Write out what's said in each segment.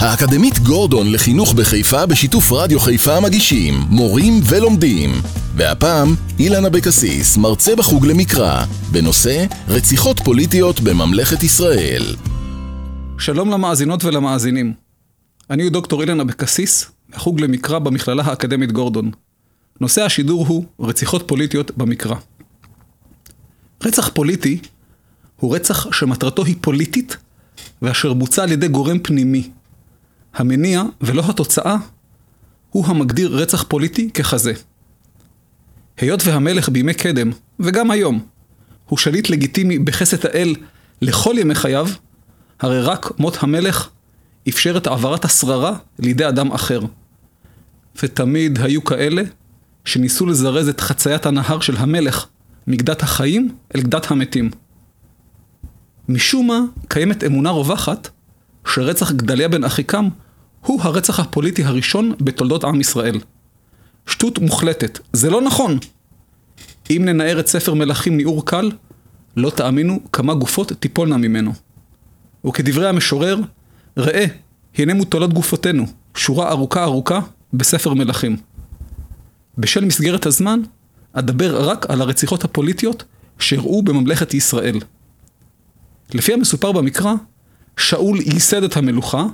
האקדמית גורדון לחינוך בחיפה בשיתוף רדיו חיפה מגישים מורים ולומדים. והפעם אילן אבקסיס, מרצה בחוג למקרא, בנושא רציחות פוליטיות בממלכת ישראל. שלום למאזינות ולמאזינים. אני דוקטור אילן אבקסיס, מחוג למקרא במכללה האקדמית גורדון. נושא השידור הוא רציחות פוליטיות במקרא. רצח פוליטי הוא רצח שמטרתו היא פוליטית ואשר בוצע על ידי גורם פנימי. המניע ולא התוצאה הוא המגדיר רצח פוליטי ככזה. היות והמלך בימי קדם, וגם היום, הוא שליט לגיטימי בחסד האל לכל ימי חייו, הרי רק מות המלך אפשר את העברת השררה לידי אדם אחר. ותמיד היו כאלה שניסו לזרז את חציית הנהר של המלך מגדת החיים אל גדת המתים. משום מה קיימת אמונה רווחת שרצח גדליה בן אחיקם הוא הרצח הפוליטי הראשון בתולדות עם ישראל. שטות מוחלטת, זה לא נכון! אם ננער את ספר מלכים ניעור קל, לא תאמינו כמה גופות תיפולנה ממנו. וכדברי המשורר, ראה, הנה מוטלות גופותינו, שורה ארוכה ארוכה בספר מלכים. בשל מסגרת הזמן, אדבר רק על הרציחות הפוליטיות שאירעו בממלכת ישראל. לפי המסופר במקרא, שאול ייסד את המלוכה,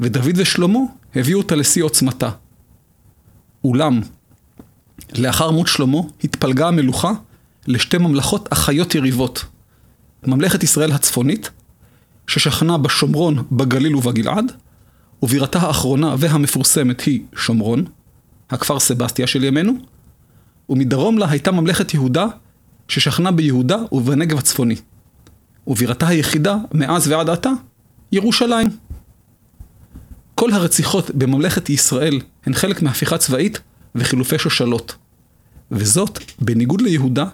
ודוד ושלמה הביאו אותה לשיא עוצמתה. אולם, לאחר מות שלמה התפלגה המלוכה לשתי ממלכות אחיות יריבות. ממלכת ישראל הצפונית, ששכנה בשומרון, בגליל ובגלעד, ובירתה האחרונה והמפורסמת היא שומרון, הכפר סבסטיה של ימינו, ומדרום לה הייתה ממלכת יהודה, ששכנה ביהודה ובנגב הצפוני. ובירתה היחידה, מאז ועד עתה, ירושלים. כל הרציחות בממלכת ישראל הן חלק מהפיכה צבאית וחילופי שושלות. וזאת בניגוד ליהודה,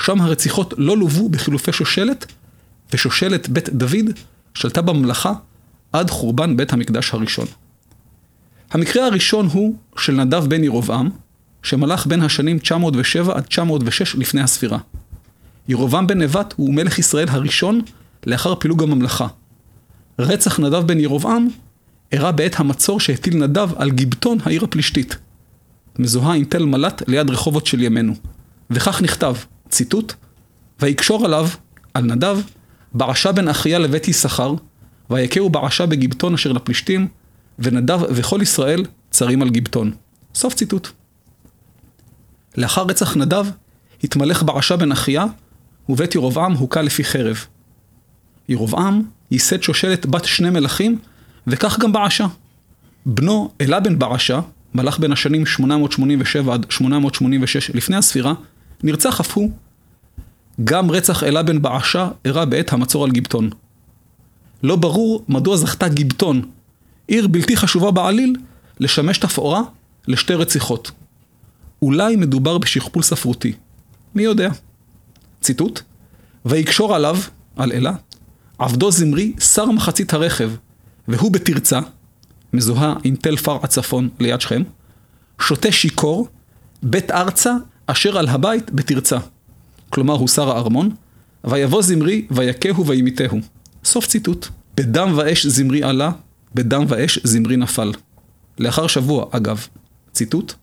שם הרציחות לא לוו בחילופי שושלת, ושושלת בית דוד שלטה בממלכה עד חורבן בית המקדש הראשון. המקרה הראשון הוא של נדב בן ירבעם, שמלך בין השנים 907 עד 906 לפני הספירה. ירבעם בן נבט הוא מלך ישראל הראשון לאחר פילוג הממלכה. רצח נדב בן ירבעם אירע בעת המצור שהטיל נדב על גיבטון העיר הפלישתית. מזוהה עם תל מלט ליד רחובות של ימינו. וכך נכתב, ציטוט, ויקשור עליו, על נדב, בעשה בן אחיה לבית יששכר, ויכהו בעשה בגיבטון אשר לפלישתים, ונדב וכל ישראל צרים על גיבטון. סוף ציטוט. לאחר רצח נדב, התמלך בעשה בן אחיה, ובית ירבעם הוכה לפי חרב. ירבעם ייסד שושלת בת שני מלכים, וכך גם בעשה. בנו אלה בן בעשה, מלך בין השנים 887 עד 886 לפני הספירה, נרצח אף הוא. גם רצח אלה בן בעשה אירע בעת המצור על גיבטון. לא ברור מדוע זכתה גיבטון, עיר בלתי חשובה בעליל, לשמש תפאורה לשתי רציחות. אולי מדובר בשכפול ספרותי. מי יודע? ציטוט: ויקשור עליו, על אלה, עבדו זמרי שר מחצית הרכב, והוא בתרצה, מזוהה עם תל פר הצפון ליד שכם, שותה שיכור, בית ארצה אשר על הבית בתרצה. כלומר הוא שר הארמון, ויבוא זמרי ויכהו וימיתהו. סוף ציטוט. בדם ואש זמרי עלה, בדם ואש זמרי נפל. לאחר שבוע, אגב, ציטוט: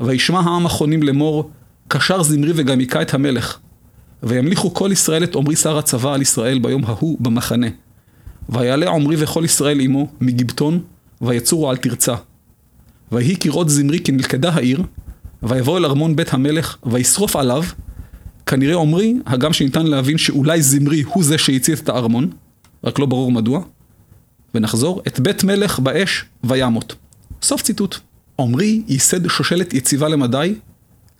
וישמע העם החונים לאמור, קשר זמרי וגם היכה את המלך. וימליכו כל ישראל את עמרי שר הצבא על ישראל ביום ההוא במחנה. ויעלה עמרי וכל ישראל עמו מגיבטון, ויצורו על תרצה. ויהי כראות זמרי כי נלכדה העיר, ויבוא אל ארמון בית המלך, וישרוף עליו, כנראה עמרי, הגם שניתן להבין שאולי זמרי הוא זה שהצית את הארמון, רק לא ברור מדוע, ונחזור, את בית מלך באש וימות. סוף ציטוט. עמרי ייסד שושלת יציבה למדי,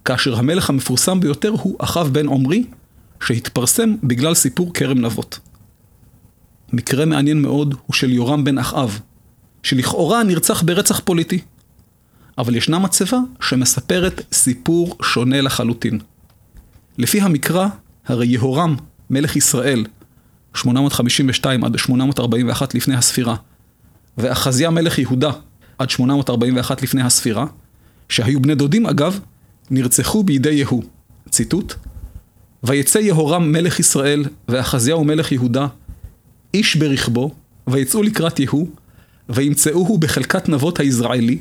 כאשר המלך המפורסם ביותר הוא אחאב בן עמרי, שהתפרסם בגלל סיפור כרם נבות. מקרה מעניין מאוד הוא של יורם בן אחאב, שלכאורה נרצח ברצח פוליטי. אבל ישנה מצבה שמספרת סיפור שונה לחלוטין. לפי המקרא, הרי יהורם, מלך ישראל, 852 עד 841 לפני הספירה, ואחזיה מלך יהודה עד 841 לפני הספירה, שהיו בני דודים אגב, נרצחו בידי יהוא. ציטוט: ויצא יהורם מלך ישראל, ואחזיהו מלך יהודה, איש ברכבו, ויצאו לקראת יהוא, וימצאוהו בחלקת נבות היזרעאלי,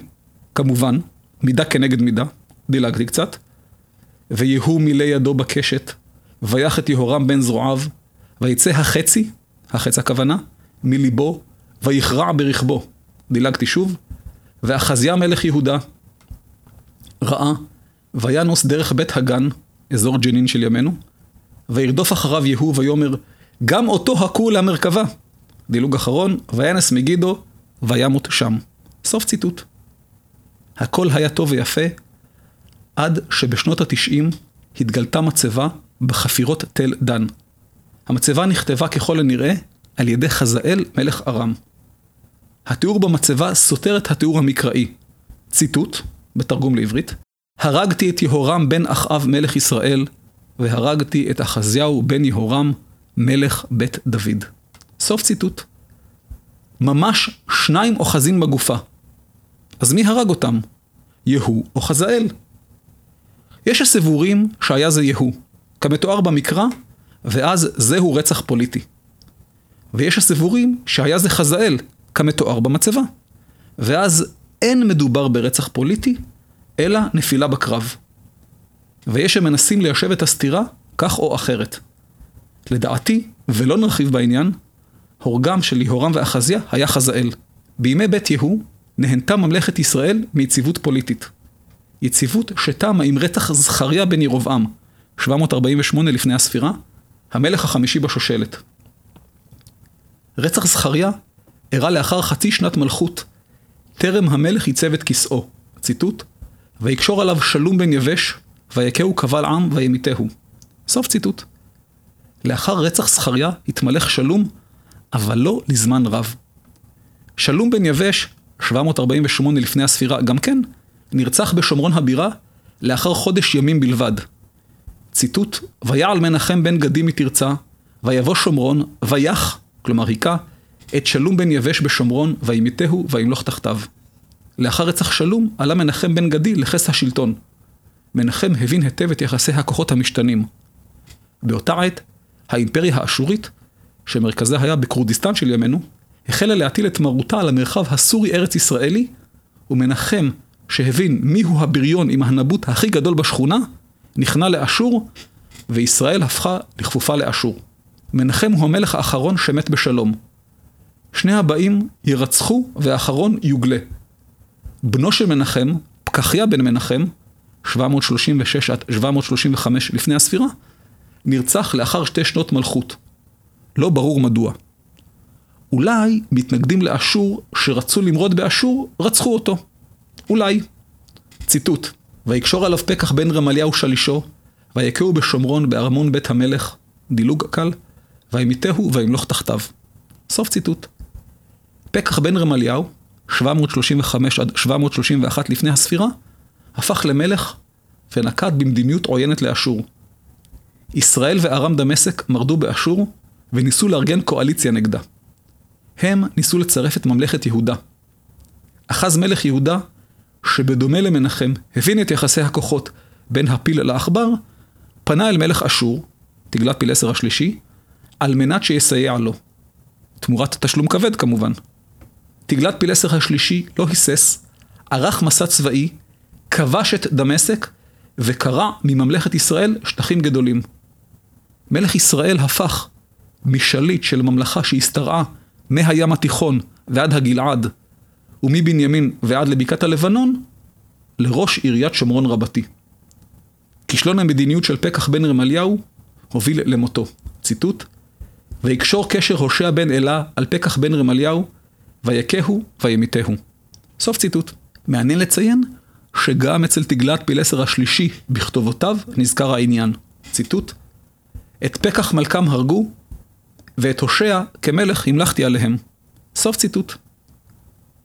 כמובן, מידה כנגד מידה, דילגתי קצת, ויהוא מילא ידו בקשת, ויח את יהורם בן זרועיו, ויצא החצי, החץ הכוונה, מליבו, ויכרע ברכבו. דילגתי שוב, ואחזיה מלך יהודה ראה, וינוס דרך בית הגן, אזור ג'נין של ימינו, וירדוף אחריו יהוא ויאמר, גם אותו הכו למרכבה. דילוג אחרון, וינס מגידו, וימות שם. סוף ציטוט. הכל היה טוב ויפה, עד שבשנות התשעים התגלתה מצבה בחפירות תל דן. המצבה נכתבה ככל הנראה על ידי חזאל מלך ארם. התיאור במצבה סותר את התיאור המקראי. ציטוט, בתרגום לעברית, הרגתי את יהורם בן אחאב מלך ישראל, והרגתי את אחזיהו בן יהורם מלך בית דוד. סוף ציטוט. ממש שניים אוחזים בגופה. אז מי הרג אותם? יהוא או חזאל? יש הסבורים שהיה זה יהוא, כמתואר במקרא, ואז זהו רצח פוליטי. ויש הסבורים שהיה זה חזאל, כמתואר במצבה. ואז אין מדובר ברצח פוליטי, אלא נפילה בקרב. ויש שמנסים ליישב את הסתירה כך או אחרת. לדעתי, ולא נרחיב בעניין, הורגם של יהורם ואחזיה היה חזאל. בימי בית יהוא נהנתה ממלכת ישראל מיציבות פוליטית. יציבות שתמה עם רצח זכריה בן ירבעם, 748 לפני הספירה, המלך החמישי בשושלת. רצח זכריה אירע לאחר חצי שנת מלכות, טרם המלך ייצב את כיסאו. ציטוט: ויקשור עליו שלום בן יבש, ויכהו קבל עם וימיתהו. סוף ציטוט. לאחר רצח זכריה התמלך שלום, אבל לא לזמן רב. שלום בן יבש, 748 לפני הספירה, גם כן, נרצח בשומרון הבירה לאחר חודש ימים בלבד. ציטוט: ויעל מנחם בן גדי מתרצה, ויבוא שומרון, ויח, כלומר היכה, את שלום בן יבש בשומרון, וימיתהו וימלוך תחתיו. לאחר רצח שלום, עלה מנחם בן גדי לכס השלטון. מנחם הבין היטב את יחסי הכוחות המשתנים. באותה עת, האימפריה האשורית, שמרכזה היה בכורדיסטן של ימינו, החלה להטיל את מרותה על המרחב הסורי-ארץ ישראלי, ומנחם, שהבין מיהו הבריון עם הנבוט הכי גדול בשכונה, נכנע לאשור, וישראל הפכה לכפופה לאשור. מנחם הוא המלך האחרון שמת בשלום. שני הבאים ירצחו והאחרון יוגלה. בנו של מנחם, פקחיה בן מנחם, 736 עד 735 לפני הספירה, נרצח לאחר שתי שנות מלכות. לא ברור מדוע. אולי מתנגדים לאשור שרצו למרוד באשור, רצחו אותו. אולי. ציטוט: ויקשור עליו פקח בן רמליהו שלישו, ויכהו בשומרון בארמון בית המלך, דילוג קל, וימיתהו וימלוך תחתיו. סוף ציטוט. פקח בן רמליהו, 735 עד 731 לפני הספירה, הפך למלך ונקט במדיניות עוינת לאשור. ישראל וארם דמשק מרדו באשור וניסו לארגן קואליציה נגדה. הם ניסו לצרף את ממלכת יהודה. אחז מלך יהודה, שבדומה למנחם, הבין את יחסי הכוחות בין הפיל לעכבר, פנה אל מלך אשור, תגלת פילסר השלישי, על מנת שיסייע לו. תמורת תשלום כבד כמובן. תגלת פילסר השלישי לא היסס, ערך מסע צבאי, כבש את דמשק וקרע מממלכת ישראל שטחים גדולים. מלך ישראל הפך משליט של ממלכה שהשתרעה מהים התיכון ועד הגלעד, ומבנימין ועד לבקעת הלבנון, לראש עיריית שומרון רבתי. כישלון המדיניות של פקח בן רמליהו הוביל למותו. ציטוט: ויקשור קשר הושע בן אלה על פקח בן רמליהו, ויכהו וימיתהו. סוף ציטוט. מעניין לציין שגם אצל תגלת פילסר השלישי בכתובותיו נזכר העניין. ציטוט: את פקח מלכם הרגו, ואת הושע כמלך המלכתי עליהם. סוף ציטוט.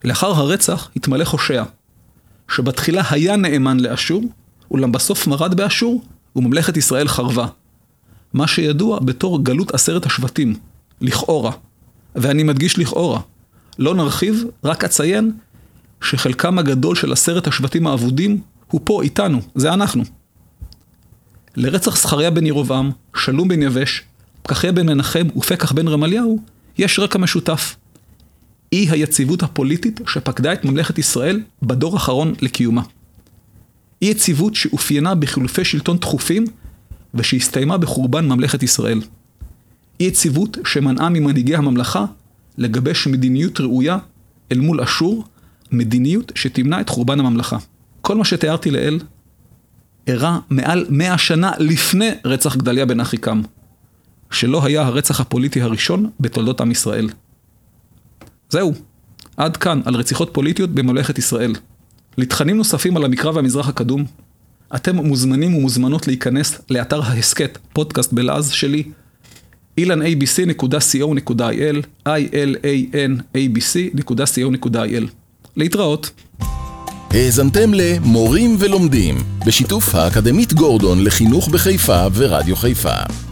לאחר הרצח התמלא הושע, שבתחילה היה נאמן לאשור, אולם בסוף מרד באשור, וממלכת ישראל חרבה. מה שידוע בתור גלות עשרת השבטים, לכאורה. ואני מדגיש לכאורה. לא נרחיב, רק אציין שחלקם הגדול של עשרת השבטים האבודים הוא פה איתנו, זה אנחנו. לרצח זכריה בן ירבעם, שלום בן יבש, פקחיה בן מנחם ופקח בן רמליהו, יש רקע משותף. אי היציבות הפוליטית שפקדה את ממלכת ישראל בדור האחרון לקיומה. אי יציבות שאופיינה בחילופי שלטון תכופים ושהסתיימה בחורבן ממלכת ישראל. אי יציבות שמנעה ממנהיגי הממלכה לגבש מדיניות ראויה אל מול אשור, מדיניות שתמנע את חורבן הממלכה. כל מה שתיארתי לעיל אירע מעל מאה שנה לפני רצח גדליה בן אחיקם, שלא היה הרצח הפוליטי הראשון בתולדות עם ישראל. זהו, עד כאן על רציחות פוליטיות בממלכת ישראל. לתכנים נוספים על המקרא והמזרח הקדום, אתם מוזמנים ומוזמנות להיכנס לאתר ההסכת, פודקאסט בלעז שלי, ilanabc.co.il, ilanabc.co.il. להתראות. האזנתם ל"מורים ולומדים", בשיתוף האקדמית גורדון לחינוך בחיפה ורדיו חיפה.